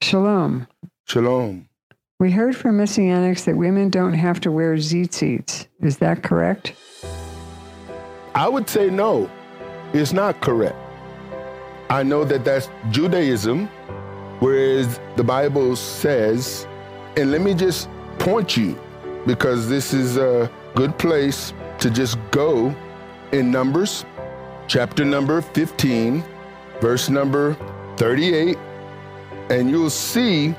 Shalom. Shalom. We heard from Messianics that women don't have to wear tzitzits. Is that correct? I would say no, it's not correct. I know that that's Judaism, whereas the Bible says, and let me just point you, because this is a good place to just go in Numbers, chapter number 15, verse number 38, and you'll see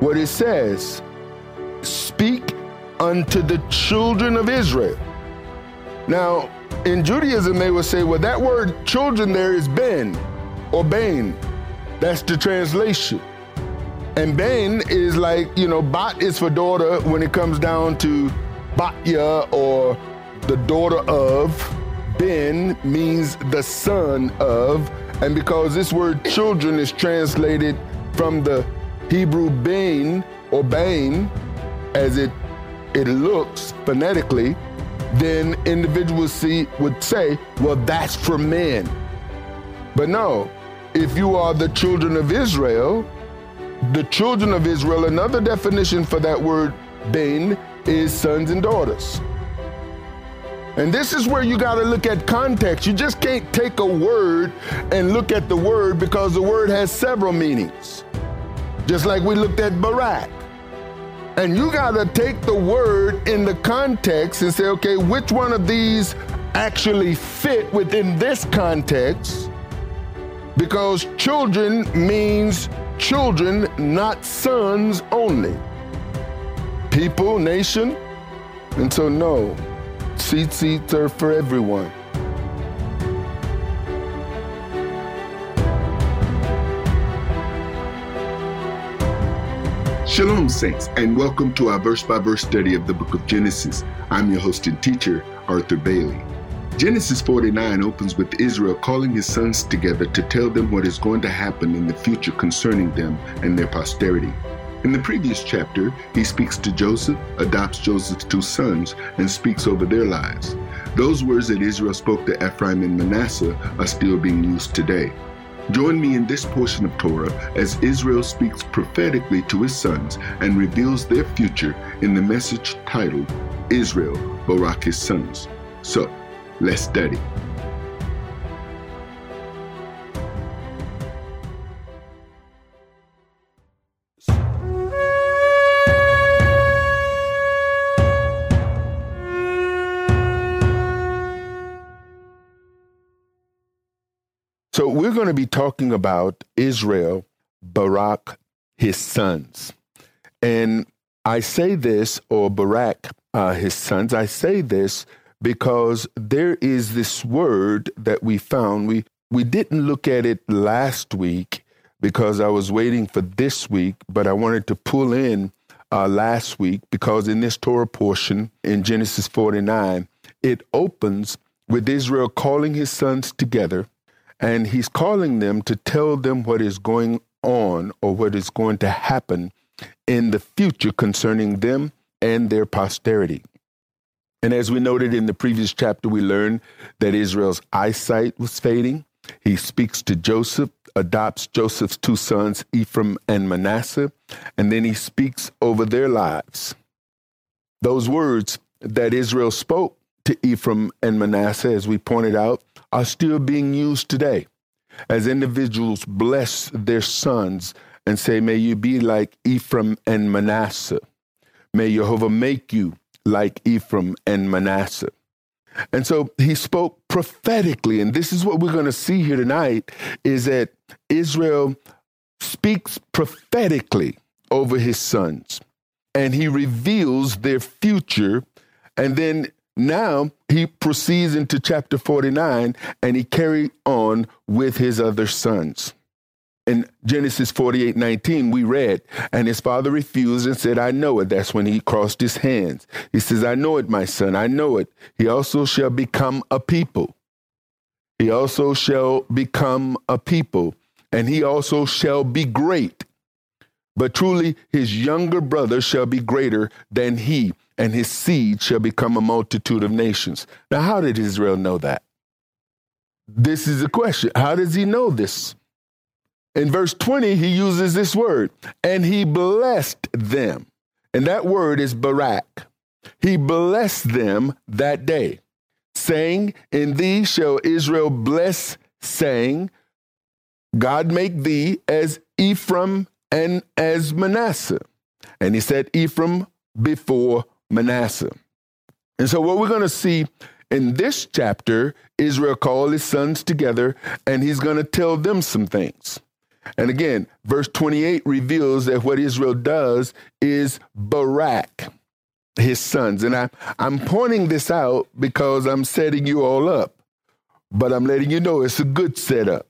what it says Speak unto the children of Israel. Now, in Judaism, they would say, well, that word children there is ben or bain. That's the translation. And bain is like, you know, bat is for daughter when it comes down to batya or the daughter of. Ben means the son of. And because this word children is translated from the Hebrew bain or bain, as it it looks phonetically, then individuals see would say, well, that's for men. But no, if you are the children of Israel, the children of Israel, another definition for that word bain is sons and daughters. And this is where you got to look at context. You just can't take a word and look at the word because the word has several meanings. Just like we looked at Barak. And you got to take the word in the context and say, okay, which one of these actually fit within this context? Because children means children, not sons only. People, nation. And so, no, tzitzits are for everyone. Shalom, Saints, and welcome to our verse by verse study of the book of Genesis. I'm your host and teacher, Arthur Bailey. Genesis 49 opens with Israel calling his sons together to tell them what is going to happen in the future concerning them and their posterity. In the previous chapter, he speaks to Joseph, adopts Joseph's two sons, and speaks over their lives. Those words that Israel spoke to Ephraim and Manasseh are still being used today. Join me in this portion of Torah as Israel speaks prophetically to his sons and reveals their future in the message titled Israel Barak His Sons. So, let's study. We're going to be talking about Israel, Barak, his sons. And I say this, or Barak, uh, his sons, I say this because there is this word that we found. We, we didn't look at it last week because I was waiting for this week, but I wanted to pull in uh, last week because in this Torah portion in Genesis 49, it opens with Israel calling his sons together and he's calling them to tell them what is going on or what is going to happen in the future concerning them and their posterity. And as we noted in the previous chapter, we learned that Israel's eyesight was fading. He speaks to Joseph, adopts Joseph's two sons, Ephraim and Manasseh, and then he speaks over their lives. Those words that Israel spoke to Ephraim and Manasseh, as we pointed out, are still being used today as individuals bless their sons and say, May you be like Ephraim and Manasseh. May Jehovah make you like Ephraim and Manasseh. And so he spoke prophetically, and this is what we're going to see here tonight is that Israel speaks prophetically over his sons, and he reveals their future, and then now he proceeds into chapter 49 and he carried on with his other sons. In Genesis 48 19, we read, and his father refused and said, I know it. That's when he crossed his hands. He says, I know it, my son, I know it. He also shall become a people. He also shall become a people, and he also shall be great. But truly, his younger brother shall be greater than he, and his seed shall become a multitude of nations. Now, how did Israel know that? This is the question. How does he know this? in verse 20, he uses this word, and he blessed them. And that word is Barak. He blessed them that day, saying, In thee shall Israel bless, saying, God make thee as Ephraim and as Manasseh. And he said, Ephraim before Manasseh. And so, what we're going to see in this chapter, Israel called his sons together and he's going to tell them some things. And again, verse 28 reveals that what Israel does is Barak, his sons. And I, I'm pointing this out because I'm setting you all up, but I'm letting you know it's a good setup.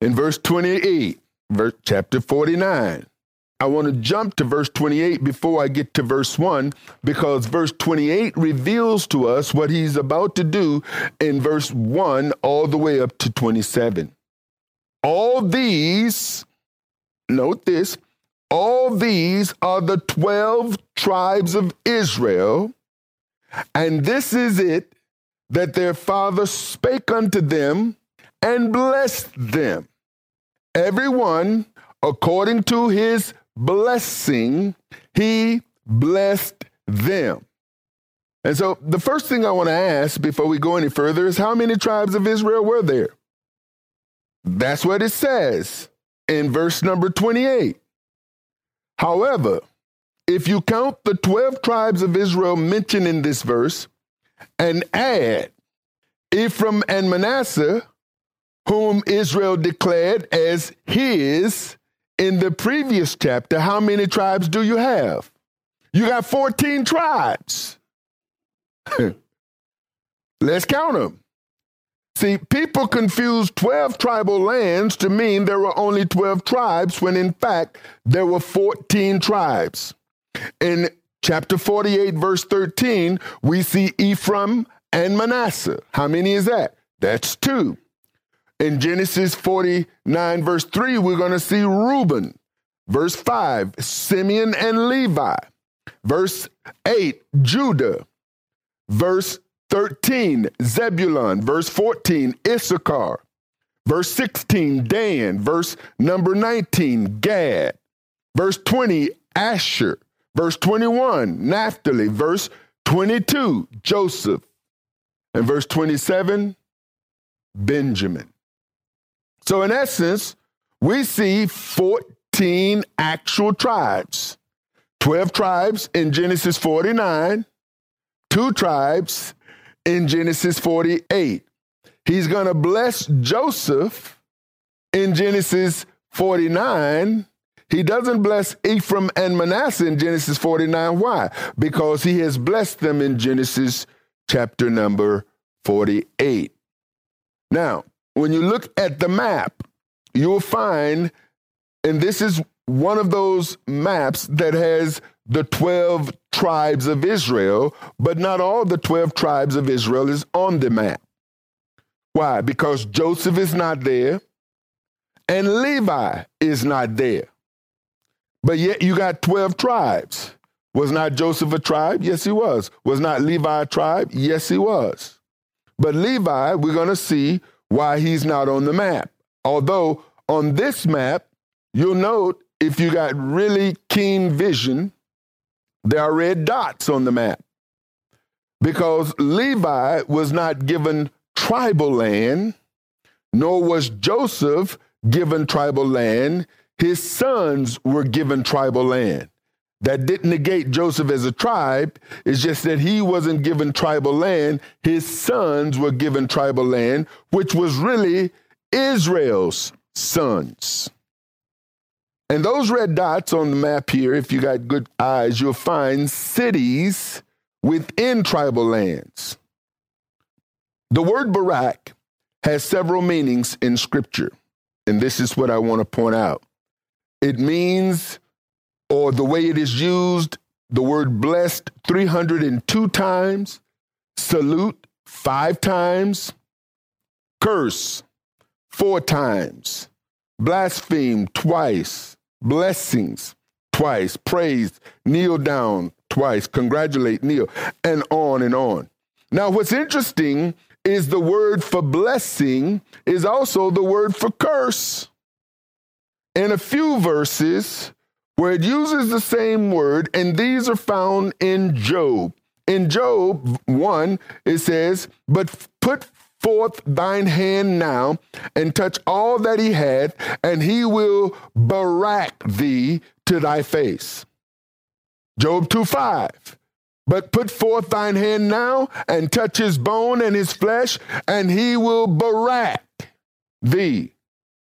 In verse 28, verse, chapter 49, I want to jump to verse 28 before I get to verse 1 because verse 28 reveals to us what he's about to do in verse 1 all the way up to 27. All these, note this, all these are the 12 tribes of Israel, and this is it that their father spake unto them and blessed them, everyone according to his blessing, he blessed them. And so the first thing I want to ask before we go any further is how many tribes of Israel were there? That's what it says in verse number 28. However, if you count the 12 tribes of Israel mentioned in this verse and add Ephraim and Manasseh, whom Israel declared as his in the previous chapter, how many tribes do you have? You got 14 tribes. Let's count them. See, people confuse 12 tribal lands to mean there were only 12 tribes when in fact there were 14 tribes. In chapter 48, verse 13, we see Ephraim and Manasseh. How many is that? That's two. In Genesis 49, verse 3, we're going to see Reuben. Verse 5, Simeon and Levi. Verse 8, Judah. Verse 13, Zebulun. Verse 14, Issachar. Verse 16, Dan. Verse number 19, Gad. Verse 20, Asher. Verse 21, Naphtali. Verse 22, Joseph. And verse 27, Benjamin. So, in essence, we see 14 actual tribes 12 tribes in Genesis 49, two tribes in Genesis 48. He's going to bless Joseph in Genesis 49. He doesn't bless Ephraim and Manasseh in Genesis 49. Why? Because he has blessed them in Genesis chapter number 48. Now, when you look at the map, you'll find, and this is one of those maps that has the 12 tribes of Israel, but not all the 12 tribes of Israel is on the map. Why? Because Joseph is not there and Levi is not there. But yet you got 12 tribes. Was not Joseph a tribe? Yes, he was. Was not Levi a tribe? Yes, he was. But Levi, we're going to see, why he's not on the map. Although on this map, you'll note if you got really keen vision, there are red dots on the map. Because Levi was not given tribal land, nor was Joseph given tribal land. His sons were given tribal land. That didn't negate Joseph as a tribe. It's just that he wasn't given tribal land. His sons were given tribal land, which was really Israel's sons. And those red dots on the map here, if you got good eyes, you'll find cities within tribal lands. The word Barak has several meanings in scripture, and this is what I want to point out. It means or the way it is used, the word blessed 302 times, salute five times, curse four times, blaspheme twice, blessings twice, praise, kneel down twice, congratulate, kneel, and on and on. Now, what's interesting is the word for blessing is also the word for curse. in a few verses where it uses the same word, and these are found in Job. In Job 1, it says, But put forth thine hand now and touch all that he had, and he will Barak thee to thy face. Job 2 5. But put forth thine hand now and touch his bone and his flesh, and he will Barak thee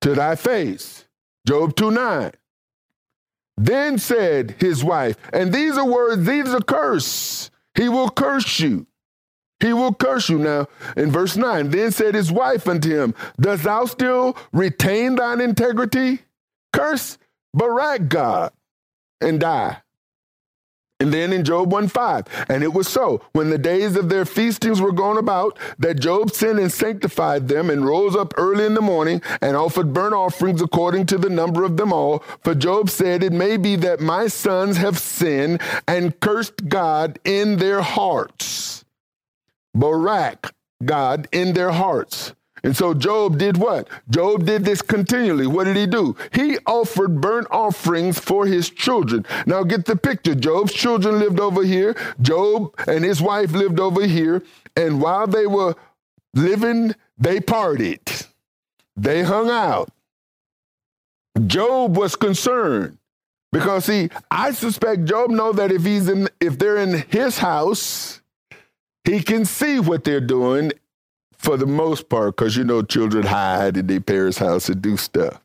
to thy face. Job 2 9. Then said his wife, and these are words, these are curse. He will curse you. He will curse you. Now, in verse 9, then said his wife unto him, Dost thou still retain thine integrity? Curse Barak God and die. And then in Job 1 5, and it was so, when the days of their feastings were gone about, that Job sinned and sanctified them, and rose up early in the morning, and offered burnt offerings according to the number of them all. For Job said, It may be that my sons have sinned and cursed God in their hearts. Barak, God, in their hearts. And so Job did what? Job did this continually. What did he do? He offered burnt offerings for his children. Now get the picture. Job's children lived over here. Job and his wife lived over here. And while they were living, they partied. They hung out. Job was concerned because see, I suspect Job know that if he's in if they're in his house, he can see what they're doing for the most part, because you know children hide in their parents' house and do stuff.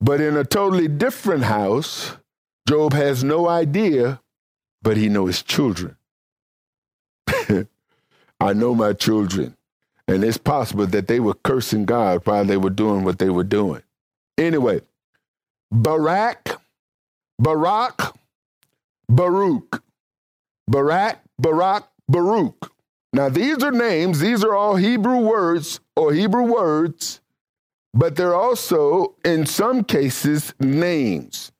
But in a totally different house, Job has no idea, but he knows his children. I know my children. And it's possible that they were cursing God while they were doing what they were doing. Anyway, Barak, Barak, Baruch. Barak, Barak, Baruch. Now, these are names, these are all Hebrew words or Hebrew words, but they're also, in some cases, names.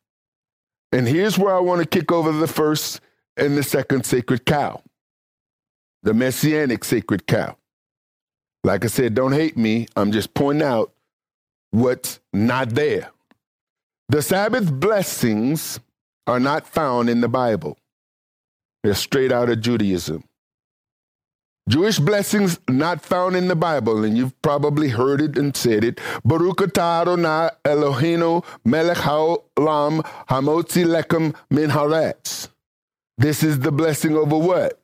And here's where I want to kick over the first and the second sacred cow the messianic sacred cow. Like I said, don't hate me. I'm just pointing out what's not there. The Sabbath blessings are not found in the Bible, they're straight out of Judaism. Jewish blessings not found in the Bible, and you've probably heard it and said it. Baruch atah Adonai Eloheinu melech haolam hamotzi lechem min haaretz. This is the blessing over what?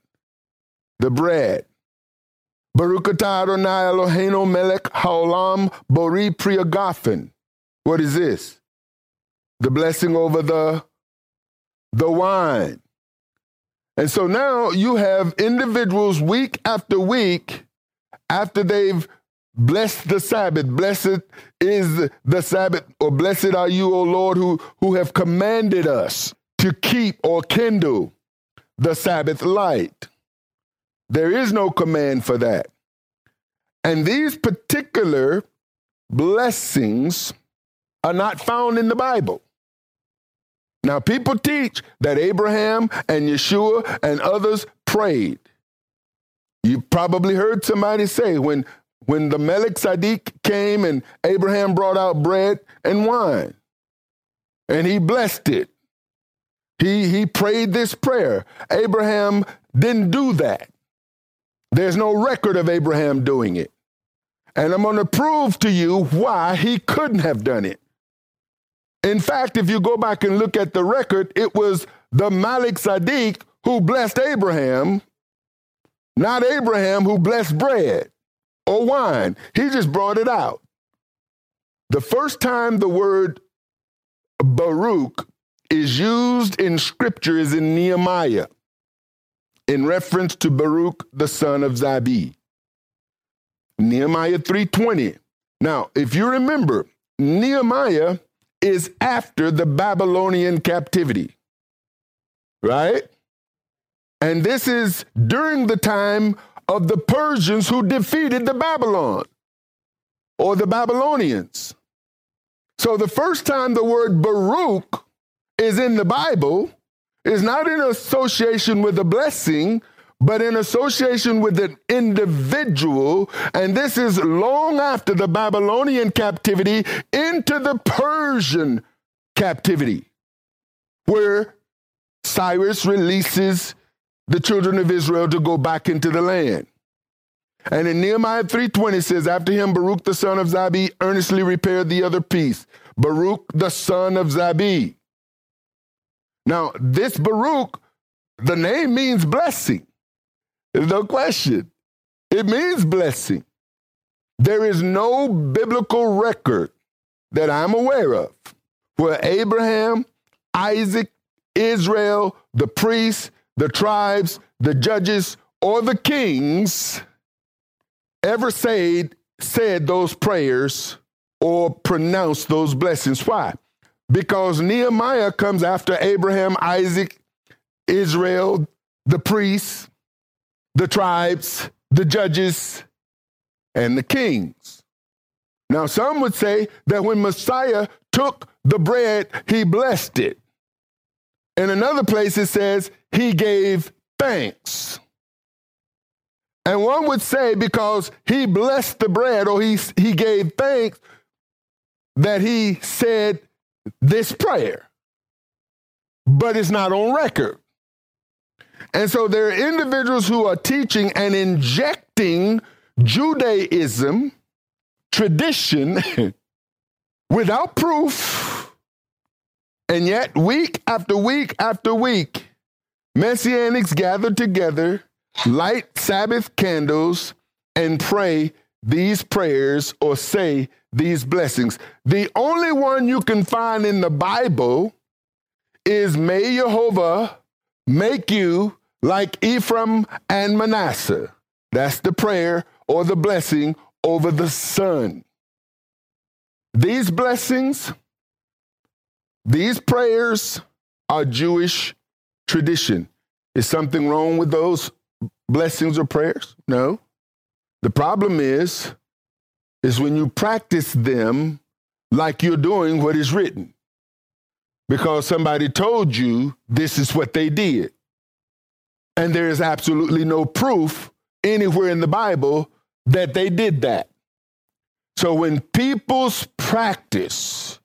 The bread. Baruch atah Adonai Eloheinu melech haolam borei pri hagafen. What is this? The blessing over the the wine. And so now you have individuals week after week after they've blessed the Sabbath. Blessed is the Sabbath, or blessed are you, O Lord, who, who have commanded us to keep or kindle the Sabbath light. There is no command for that. And these particular blessings are not found in the Bible. Now, people teach that Abraham and Yeshua and others prayed. You probably heard somebody say when, when the Melech Tzedek came and Abraham brought out bread and wine, and he blessed it. He, he prayed this prayer. Abraham didn't do that. There's no record of Abraham doing it. And I'm going to prove to you why he couldn't have done it. In fact, if you go back and look at the record, it was the Melech Tzedek who blessed Abraham, not Abraham who blessed bread or wine. He just brought it out. The first time the word Baruch is used in scripture is in Nehemiah in reference to Baruch the son of Zabi. Nehemiah 3:20. Now, if you remember, Nehemiah is after the Babylonian captivity, right? And this is during the time of the Persians who defeated the Babylon or the Babylonians. So the first time the word Baruch is in the Bible is not in association with a blessing, but in association with an individual. And this is long after the Babylonian captivity into the Persian captivity, where Cyrus releases the children of Israel to go back into the land. And in Nehemiah 3:20 says, after him Baruch the son of Zabi earnestly repaired the other piece. Baruch the son of Zabi. Now, this Baruch, the name means blessing. There's no question. It means blessing. There is no biblical record that I'm aware of where Abraham, Isaac, Israel, the priests, the tribes, the judges, or the kings ever said, said those prayers or pronounced those blessings. Why? Because Nehemiah comes after Abraham, Isaac, Israel, the priests, the tribes, the judges, and the kings. Now, some would say that when Messiah took the bread, he blessed it. In another place, it says he gave thanks. And one would say because he blessed the bread or he, he gave thanks, that he said this prayer, but it's not on record. And so there are individuals who are teaching and injecting Judaism, tradition, without proof. And yet, week after week after week, Messianics gather together, light Sabbath candles, and pray these prayers or say these blessings. The only one you can find in the Bible is May Jehovah make you like Ephraim and Manasseh. That's the prayer or the blessing over the son. These blessings, these prayers are Jewish tradition. Is something wrong with those blessings or prayers? No. The problem is is when you practice them like you're doing what is written. Because somebody told you this is what they did. And there is absolutely no proof anywhere in the Bible that they did that. So when people's practice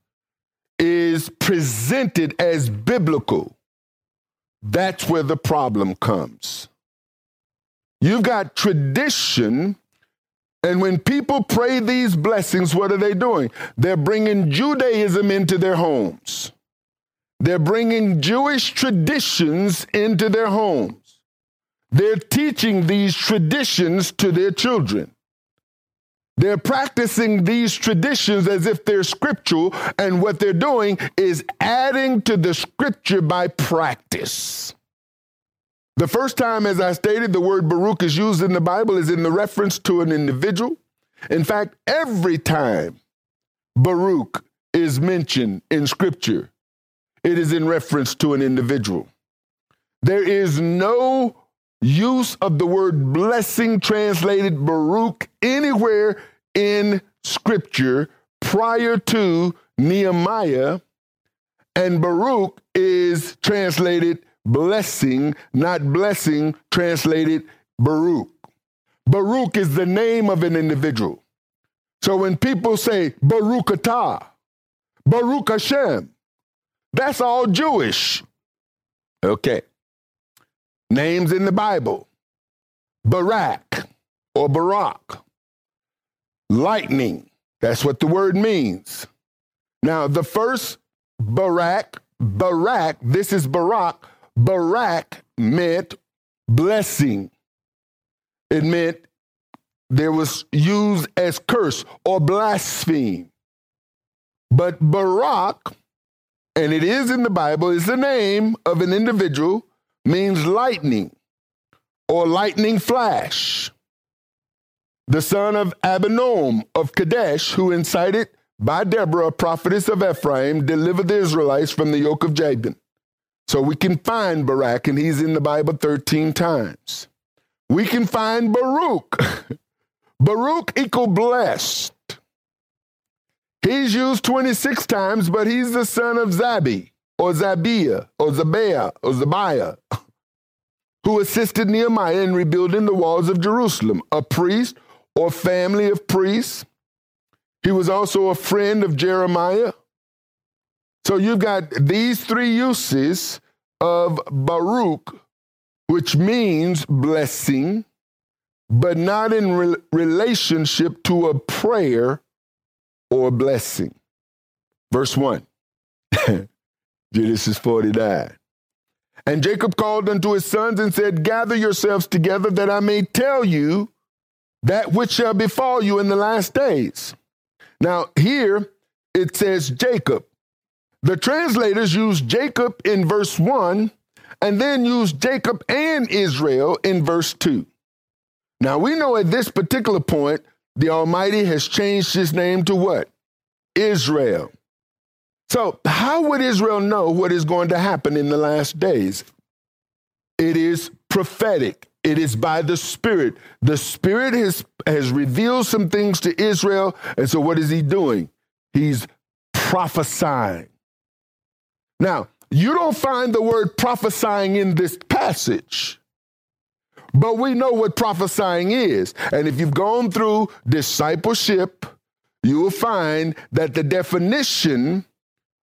is presented as biblical, that's where the problem comes. You've got tradition and when people pray these blessings, what are they doing? They're bringing Judaism into their homes. They're bringing Jewish traditions into their homes. They're teaching these traditions to their children. They're practicing these traditions as if they're scriptural, and what they're doing is adding to the scripture by practice. The first time, as I stated, the word Baruch is used in the Bible is in the reference to an individual. In fact, every time Baruch is mentioned in Scripture, it is in reference to an individual. There is no use of the word blessing translated Baruch anywhere in Scripture prior to Nehemiah, and Baruch is translated blessing, not blessing, translated Baruch. Baruch is the name of an individual. So when people say Baruch Atah, Baruch Hashem, that's all Jewish. Okay. Names in the Bible Barak or Barak, lightning. That's what the word means. Now, the first Barak, Barak, this is Barak, Barak meant blessing. It meant there was used as curse or blaspheme. But Barak, and it is in the Bible, is the name of an individual, means lightning or lightning flash. The son of Abinoam of Kadesh, who incited by Deborah, prophetess of Ephraim, delivered the Israelites from the yoke of Jabin. So we can find Barak, and he's in the Bible 13 times. We can find Baruch. Baruch equal blessed. He's used 26 times, but he's the son of Zabi, or Zabiah, or Zabiah, or Zabiah. who assisted Nehemiah in rebuilding the walls of Jerusalem, a priest or family of priests. He was also a friend of Jeremiah. So you've got these three uses of Baruch, which means blessing, but not in re- relationship to a prayer or blessing. Verse 1, Genesis 49. And Jacob called unto his sons and said, Gather yourselves together that I may tell you that which shall befall you in the last days. Now, here it says Jacob. The translators use Jacob in verse 1 and then use Jacob and Israel in verse 2. Now, we know at this particular point, the Almighty has changed his name to what? Israel. So, how would Israel know what is going to happen in the last days? It is prophetic. It is by the Spirit. The Spirit has, has revealed some things to Israel. And so, what is he doing? He's prophesying. Now, you don't find the word prophesying in this passage, but we know what prophesying is. And if you've gone through discipleship, you will find that the definition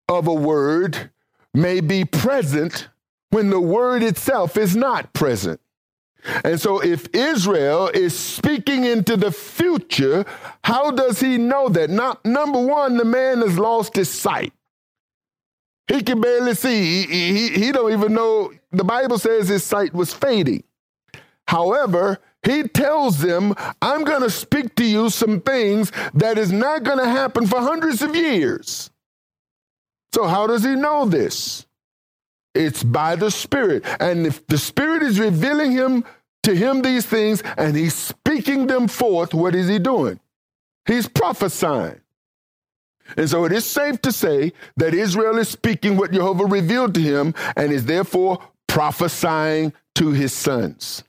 of a word may be present when the word itself is not present. And so, if Israel is speaking into the future, how does he know that? Not, number one, the man has lost his sight. He can barely see. He, he, he don't even know. The Bible says his sight was fading. However, he tells them, I'm going to speak to you some things that is not going to happen for hundreds of years. So, how does he know this? It's by the Spirit. And if the Spirit is revealing him to him these things and he's speaking them forth, what is he doing? He's prophesying. And so it is safe to say that Israel is speaking what Jehovah revealed to him and is therefore prophesying to his sons.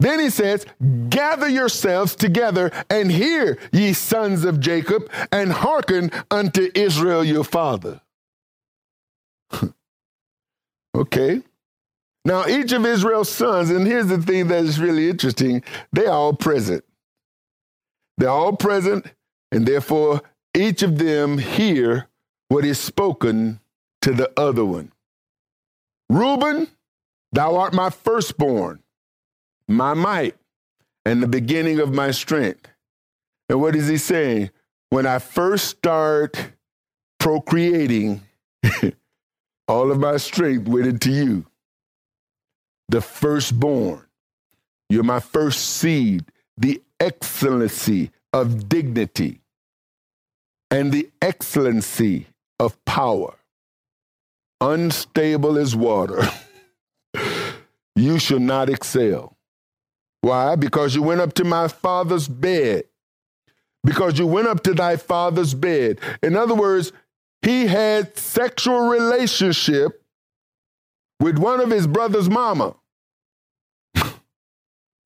Then he says, Gather yourselves together and hear, ye sons of Jacob, and hearken unto Israel your father. okay. Now, each of Israel's sons, and here's the thing that is really interesting they're all present. They're all present, and therefore each of them hear what is spoken to the other one. Reuben, thou art my firstborn my might and the beginning of my strength. And what is he saying? When I first start procreating, all of my strength went into you. The firstborn. You're my first seed, the excellency of dignity and the excellency of power. Unstable as water, you shall not excel. Why? Because you went up to my father's bed. Because you went up to thy father's bed. In other words, he had sexual relationship with one of his brother's mama.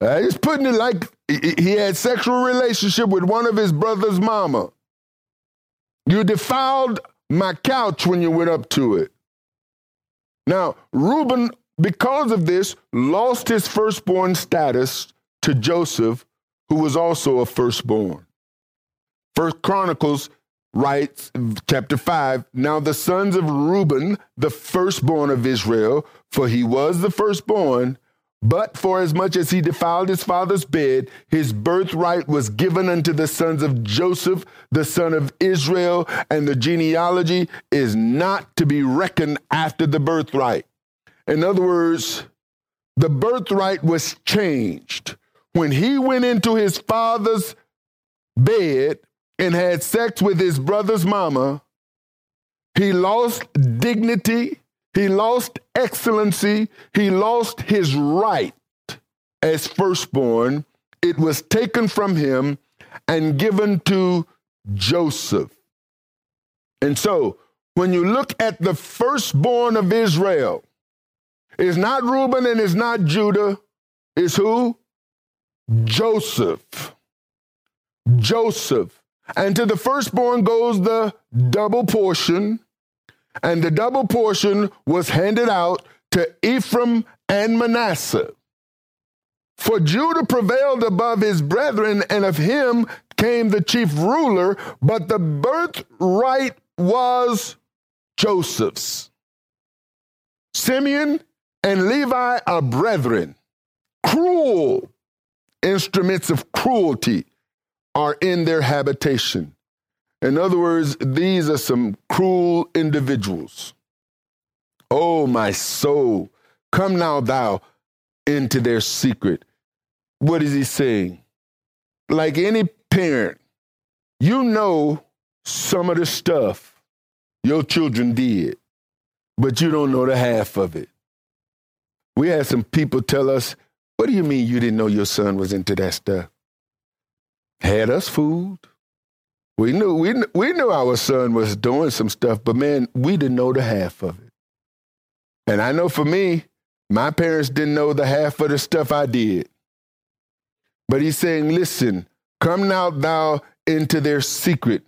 Just putting it like he had sexual relationship with one of his brother's mama. You defiled my couch when you went up to it. Now, Reuben because of this, lost his firstborn status to Joseph, who was also a firstborn. First Chronicles writes, chapter 5 Now the sons of Reuben, the firstborn of Israel, for he was the firstborn, but for as much as he defiled his father's bed, his birthright was given unto the sons of Joseph, the son of Israel, and the genealogy is not to be reckoned after the birthright. In other words, the birthright was changed. When he went into his father's bed and had sex with his brother's mama, he lost dignity, he lost excellency, he lost his right as firstborn. It was taken from him and given to Joseph. And so, when you look at the firstborn of Israel, it's not Reuben and it's not Judah. It's who? Joseph. Joseph. And to the firstborn goes the double portion. And the double portion was handed out to Ephraim and Manasseh. For Judah prevailed above his brethren, and of him came the chief ruler, but the birthright was Joseph's. Simeon and Levi are brethren. Cruel instruments of cruelty are in their habitation. In other words, these are some cruel individuals. Oh, my soul, come now, thou, into their secret. What is he saying? Like any parent, you know some of the stuff your children did, but you don't know the half of it. We had some people tell us, What do you mean you didn't know your son was into that stuff? Had us fooled. We knew we we knew our son was doing some stuff, but man, we didn't know the half of it. And I know for me, my parents didn't know the half of the stuff I did. But he's saying, listen, come now thou into their secret,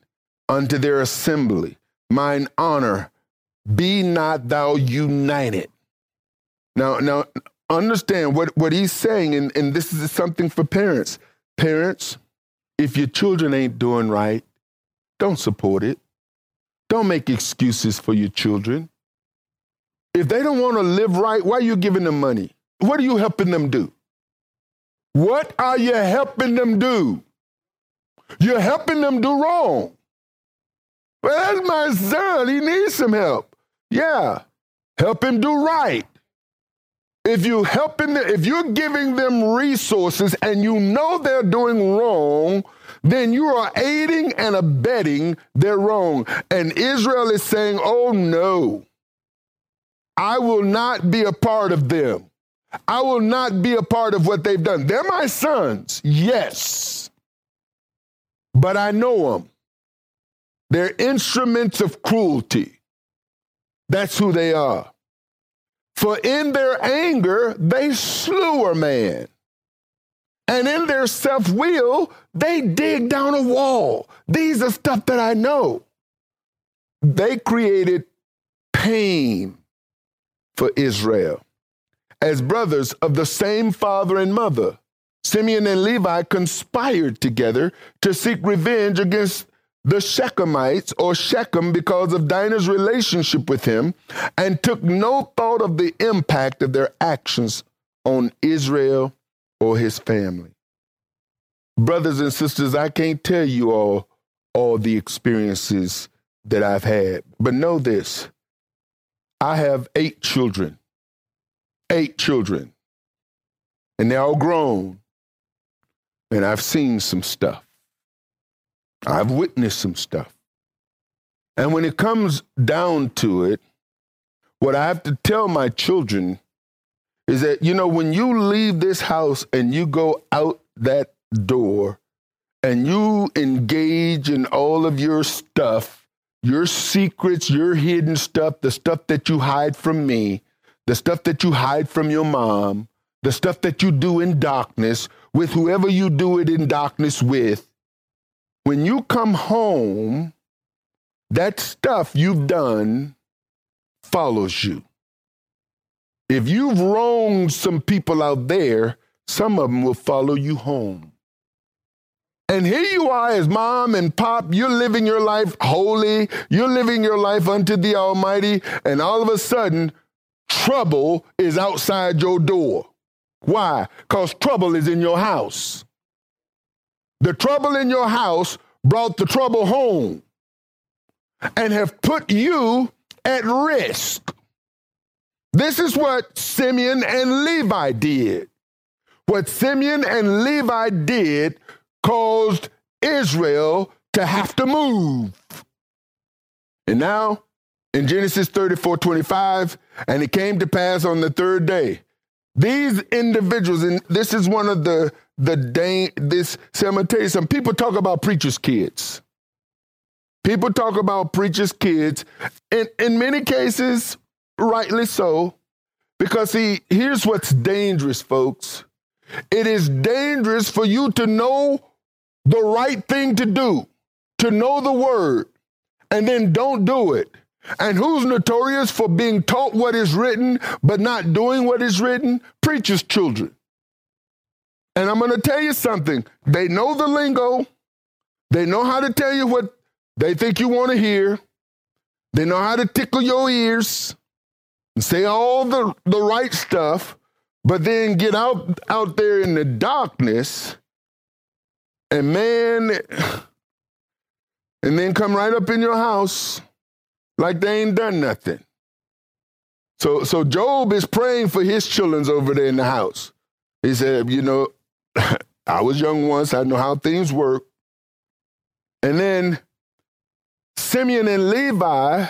unto their assembly, mine honor, be not thou united. Now, now understand what, what he's saying, and, and this is something for parents. Parents, if your children ain't doing right, don't support it. Don't make excuses for your children. If they don't want to live right, why are you giving them money? What are you helping them do? What are you helping them do? You're helping them do wrong. Well, that's my son. He needs some help. Yeah. Help him do right. If you helping them, if you're giving them resources and you know they're doing wrong, then you are aiding and abetting their wrong. And Israel is saying, oh no, I will not be a part of them. I will not be a part of what they've done. They're my sons, yes, but I know them. They're instruments of cruelty. That's who they are. For in their anger, they slew a man. And in their self will, they dig down a wall. These are stuff that I know. They created pain for Israel. As brothers of the same father and mother, Simeon and Levi conspired together to seek revenge against the Shechemites or Shechem because of Dinah's relationship with him and took no thought of the impact of their actions on Israel or his family. Brothers and sisters, I can't tell you all all the experiences that I've had, but know this. I have eight children. Eight children. And they're all grown. And I've seen some stuff. I've witnessed some stuff. And when it comes down to it, what I have to tell my children is that, you know, when you leave this house and you go out that door and you engage in all of your stuff, your secrets, your hidden stuff, the stuff that you hide from me, the stuff that you hide from your mom, the stuff that you do in darkness with whoever you do it in darkness with, when you come home, that stuff you've done follows you. If you've wronged some people out there, some of them will follow you home. And here you are as mom and pop, you're living your life holy, you're living your life unto the Almighty, and all of a sudden, trouble is outside your door. Why? Because trouble is in your house. The trouble in your house brought the trouble home and have put you at risk. This is what Simeon and Levi did. What Simeon and Levi did caused Israel to have to move. And now, in Genesis 34 25, and it came to pass on the third day. These individuals, and this is one of the the day this you some people talk about preachers' kids. People talk about preachers' kids, and in many cases, rightly so, because see, here's what's dangerous, folks. It is dangerous for you to know the right thing to do, to know the word, and then don't do it. And who's notorious for being taught what is written, but not doing what is written? Preachers' children. And I'm going to tell you something. They know the lingo. They know how to tell you what they think you want to hear. They know how to tickle your ears and say all the, the right stuff, but then get out, out there in the darkness and man, and then come right up in your house like they ain't done nothing. So, so Job is praying for his children over there in the house. He said, you know, I was young once. I know how things work. And then Simeon and Levi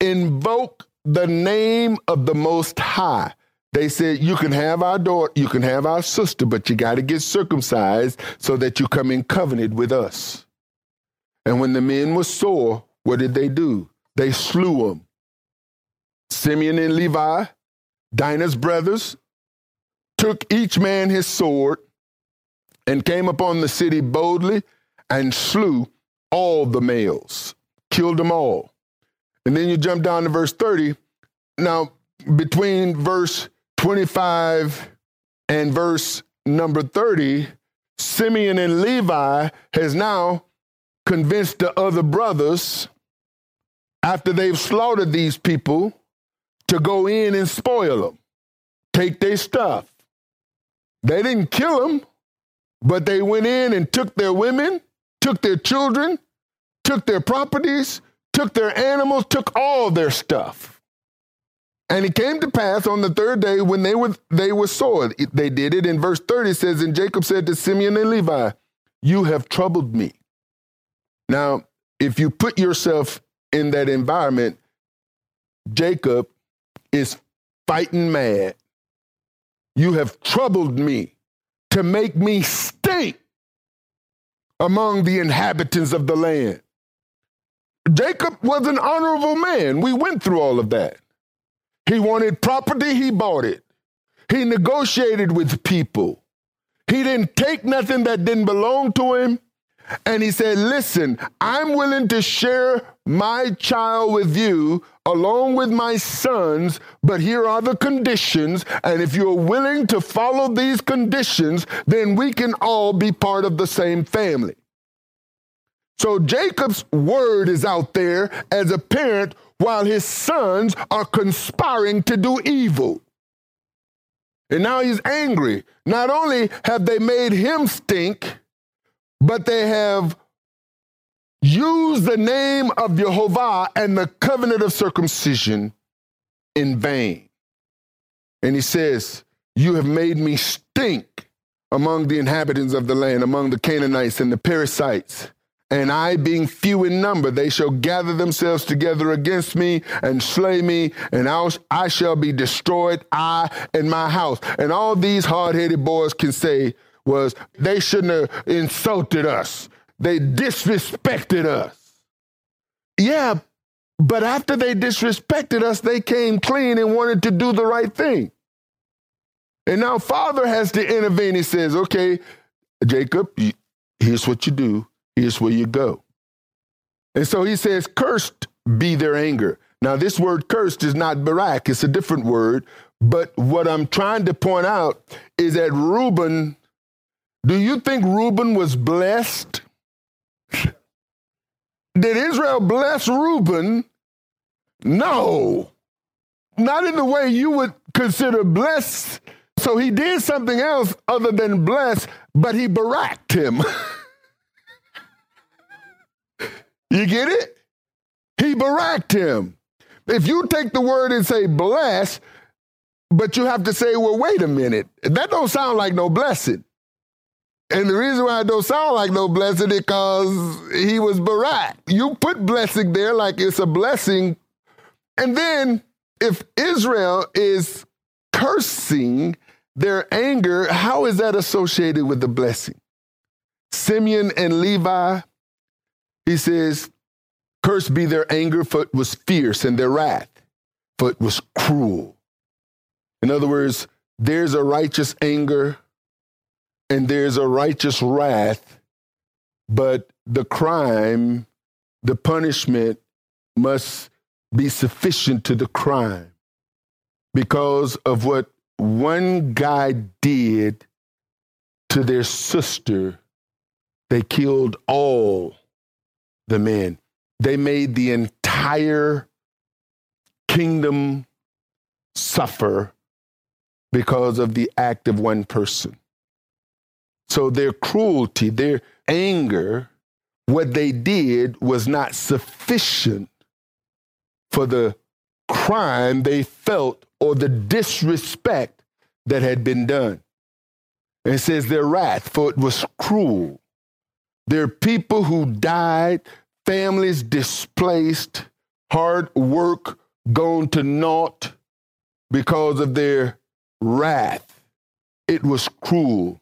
invoke the name of the Most High. They said, You can have our daughter, you can have our sister, but you got to get circumcised so that you come in covenant with us. And when the men were sore, what did they do? They slew them. Simeon and Levi, Dinah's brothers, took each man his sword and came upon the city boldly and slew all the males, killed them all. And then you jump down to verse 30. Now, between verse 25 and verse number 30, Simeon and Levi has now convinced the other brothers, after they've slaughtered these people, to go in and spoil them, take their stuff. They didn't kill them, but they went in and took their women, took their children, took their properties, took their animals, took all their stuff. And it came to pass on the third day when they were they were sore. They did it in verse 30 says, And Jacob said to Simeon and Levi, You have troubled me. Now, if you put yourself in that environment, Jacob is fighting mad. You have troubled me to make me stink among the inhabitants of the land. Jacob was an honorable man. We went through all of that. He wanted property, he bought it. He negotiated with people. He didn't take nothing that didn't belong to him. And he said, Listen, I'm willing to share my child with you along with my sons, but here are the conditions. And if you're willing to follow these conditions, then we can all be part of the same family. So Jacob's word is out there as a parent while his sons are conspiring to do evil. And now he's angry. Not only have they made him stink, but they have used the name of Jehovah and the covenant of circumcision in vain. And he says, You have made me stink among the inhabitants of the land, among the Canaanites and the Perizzites and I, being few in number, they shall gather themselves together against me and slay me, and I shall be destroyed, I and my house. And all these hard headed boys can say was, they shouldn't have insulted us, they disrespected us. Yeah, but after they disrespected us, they came clean and wanted to do the right thing. And now Father has to intervene. He says, okay, Jacob, here's what you do here's where you go. And so he says, Cursed be their anger. Now, this word cursed is not Barak, it's a different word. But what I'm trying to point out is that Reuben, do you think Reuben was blessed? Did Israel bless Reuben? No, not in the way you would consider blessed. So he did something else other than bless, but he baracked him. You get it? He baracked him. If you take the word and say bless, but you have to say, well, wait a minute. That don't sound like no blessing. And the reason why it don't sound like no blessing is because he was barak. You put blessing there like it's a blessing. And then if Israel is cursing their anger, how is that associated with the blessing? Simeon and Levi he says, Cursed be their anger, for it was fierce, and their wrath, for it was cruel. In other words, there's a righteous anger and there's a righteous wrath, but the crime, the punishment must be sufficient to the crime because of what one guy did to their sister. They killed all the men. They made the entire kingdom suffer because of the act of one person. So their cruelty, their anger, what they did was not sufficient for the crime they felt or the disrespect that had been done. And it says their wrath, for it was cruel. There are people who died, families displaced, hard work gone to naught because of their wrath. It was cruel.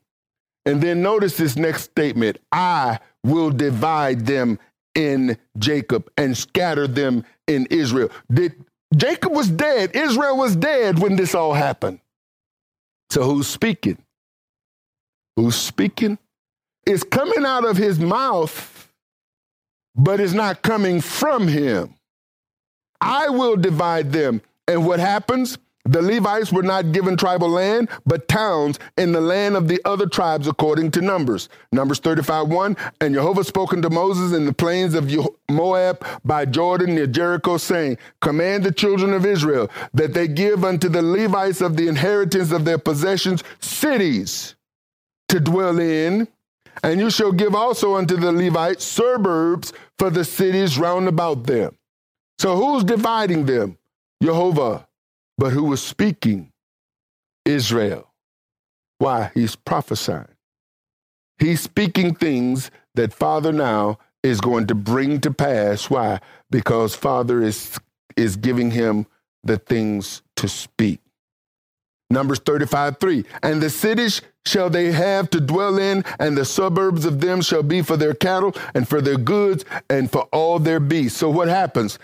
And then notice this next statement I will divide them in Jacob and scatter them in Israel. Did, Jacob was dead, Israel was dead when this all happened. So who's speaking? Who's speaking? It's coming out of his mouth, but it's not coming from him. I will divide them. And what happens? The Levites were not given tribal land, but towns in the land of the other tribes according to Numbers. Numbers 35 1. And Jehovah spoken to Moses in the plains of Moab by Jordan near Jericho, saying, Command the children of Israel that they give unto the Levites of the inheritance of their possessions cities to dwell in. And you shall give also unto the Levites suburbs for the cities round about them. So who's dividing them? Jehovah but who was speaking? Israel. Why? He's prophesying. He's speaking things that Father now is going to bring to pass. Why? Because Father is, is giving him the things to speak. Numbers 35, 3. And the cities shall they have to dwell in, and the suburbs of them shall be for their cattle and for their goods and for all their beasts. So what happens?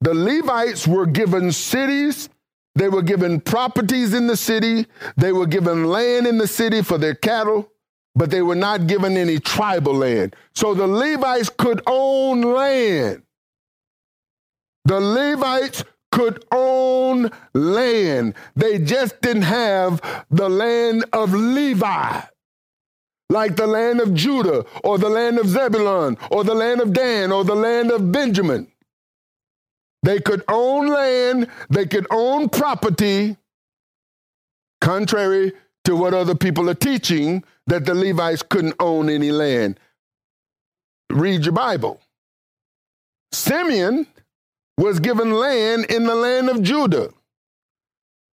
The Levites were given cities they were given properties in the city, they were given land in the city for their cattle, but they were not given any tribal land. So the Levites could own land. The Levites could own land. They just didn't have the land of Levi, like the land of Judah, or the land of Zebulun, or the land of Dan, or the land of Benjamin. They could own land, they could own property, contrary to what other people are teaching, that the Levites couldn't own any land. Read your Bible. Simeon was given land in the land of Judah.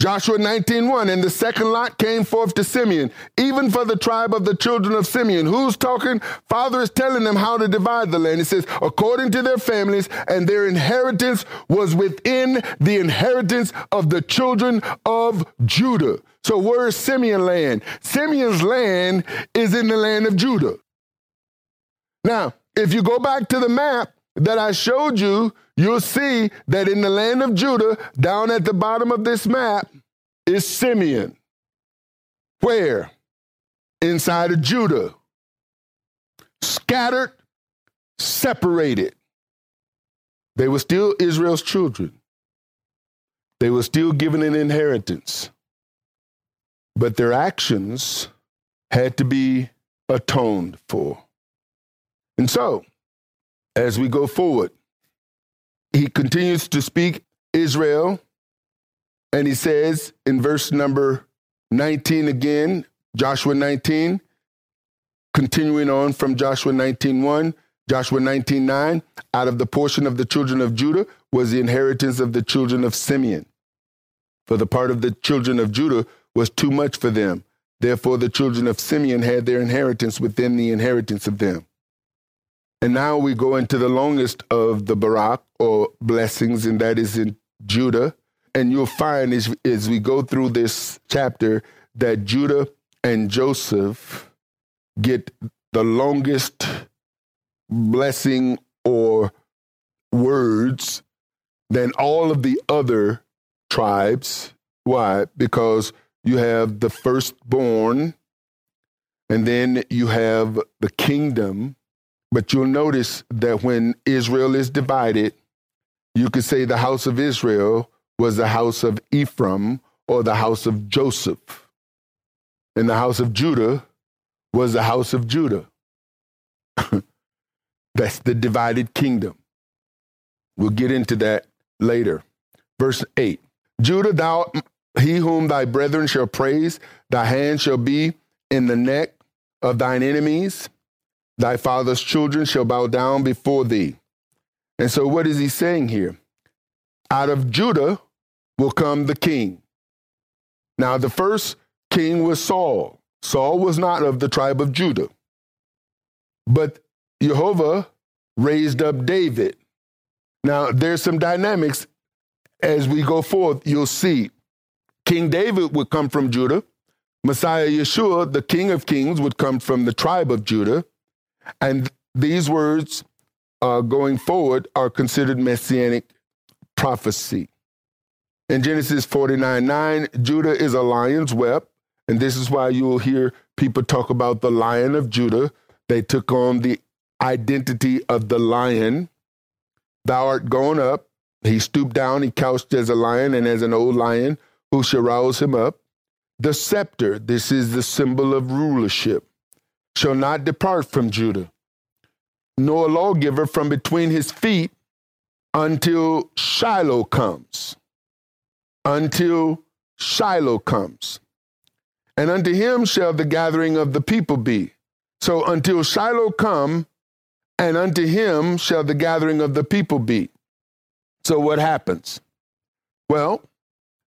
Joshua 19:1 and the second lot came forth to Simeon even for the tribe of the children of Simeon. Who's talking? Father is telling them how to divide the land. He says according to their families and their inheritance was within the inheritance of the children of Judah. So where is Simeon land? Simeon's land is in the land of Judah. Now if you go back to the map that I showed you, you'll see that in the land of Judah, down at the bottom of this map, is Simeon. Where? Inside of Judah. Scattered, separated. They were still Israel's children. They were still given an inheritance. But their actions had to be atoned for. And so, as we go forward. He continues to speak Israel, and he says in verse number 19 again, Joshua 19, continuing on from Joshua 19:1, Joshua 19:9, out of the portion of the children of Judah was the inheritance of the children of Simeon. For the part of the children of Judah was too much for them. Therefore the children of Simeon had their inheritance within the inheritance of them. And now we go into the longest of the Barak or blessings, and that is in Judah. And you'll find as, as we go through this chapter that Judah and Joseph get the longest blessing or words than all of the other tribes. Why? Because you have the firstborn, and then you have the kingdom, but you'll notice that when Israel is divided, You could say the house of Israel was the house of Ephraim or the house of Joseph. And the house of Judah was the house of Judah. That's the divided kingdom. We'll get into that later. Verse 8 Judah, thou, he whom thy brethren shall praise, thy hand shall be in the neck of thine enemies, thy father's children shall bow down before thee. And so, what is he saying here? Out of Judah will come the king. Now, the first king was Saul. Saul was not of the tribe of Judah. But Jehovah raised up David. Now, there's some dynamics as we go forth. You'll see King David would come from Judah. Messiah Yeshua, the King of Kings, would come from the tribe of Judah. And these words uh, going forward are considered messianic prophecy. In Genesis 49 9, Judah is a lion's whelp. And this is why you will hear people talk about the lion of Judah. They took on the identity of the lion. Thou art gone up. He stooped down, he couched as a lion and as an old lion who shall rouse him up. The scepter, this is the symbol of rulership, shall not depart from Judah, nor a lawgiver from between his feet until Shiloh comes. Until Shiloh comes. And unto him shall the gathering of the people be. So until Shiloh come, and unto him shall the gathering of the people be. So what happens? Well,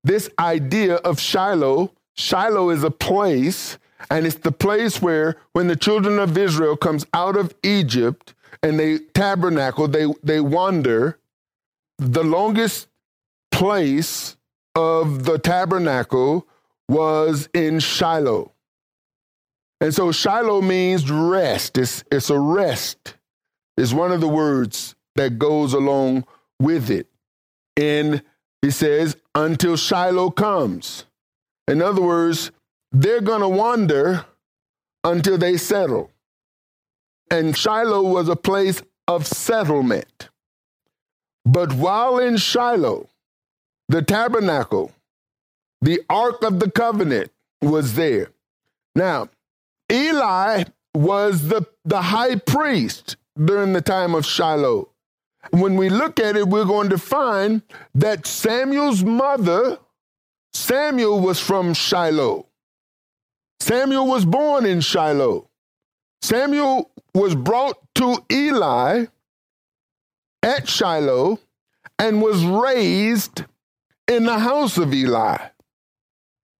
this idea of Shiloh, Shiloh is a place, and it's the place where when the children of Israel comes out of Egypt and they tabernacle, they they wander, the longest place of the tabernacle was in Shiloh. And so Shiloh means rest. It's, it's a rest is one of the words that goes along with it. And he says, until Shiloh comes. In other words, they're going to wander until they settle. And Shiloh was a place of settlement. But while in Shiloh, the tabernacle, the Ark of the Covenant was there. Now, Eli was the, the high priest during the time of Shiloh. When we look at it, we're going to find that Samuel's mother, Samuel was from Shiloh. Samuel was born in Shiloh. Samuel was brought to Eli at Shiloh and was raised in the house of Eli.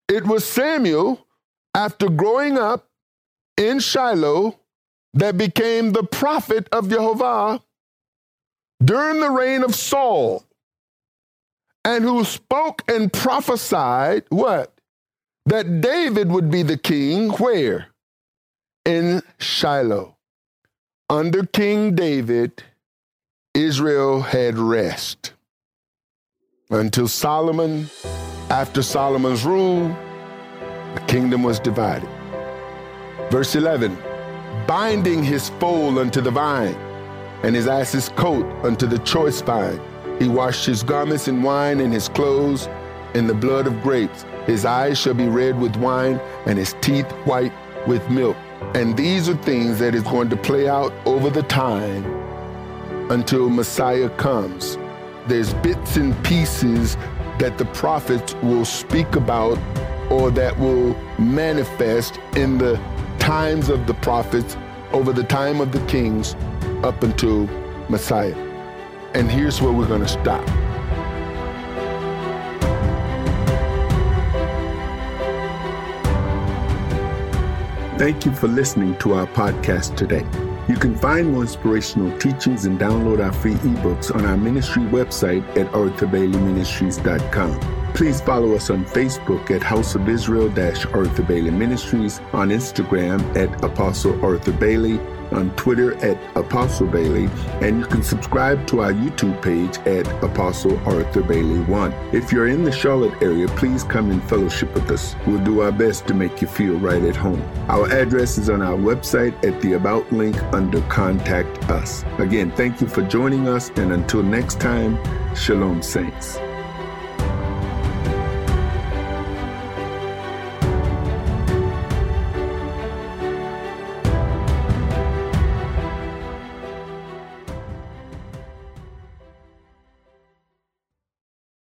It was Samuel, after growing up in Shiloh, that became the prophet of Jehovah during the reign of Saul, and who spoke and prophesied what? That David would be the king where? In Shiloh. Under King David, Israel had rest. Until Solomon, after Solomon's rule, the kingdom was divided. Verse 11 binding his foal unto the vine, and his ass's coat unto the choice vine. He washed his garments in wine, and his clothes in the blood of grapes. His eyes shall be red with wine, and his teeth white with milk. And these are things that is going to play out over the time until Messiah comes. There's bits and pieces that the prophets will speak about or that will manifest in the times of the prophets, over the time of the kings, up until Messiah. And here's where we're going to stop. Thank you for listening to our podcast today. You can find more inspirational teachings and download our free ebooks on our ministry website at arthurbaileyministries.com. Please follow us on Facebook at House of Israel Arthur Bailey Ministries, on Instagram at Apostle Arthur Bailey, on Twitter at Apostle Bailey, and you can subscribe to our YouTube page at Apostle Arthur Bailey 1. If you're in the Charlotte area, please come and fellowship with us. We'll do our best to make you feel right at home. Our address is on our website at the About link under Contact Us. Again, thank you for joining us, and until next time, Shalom, Saints.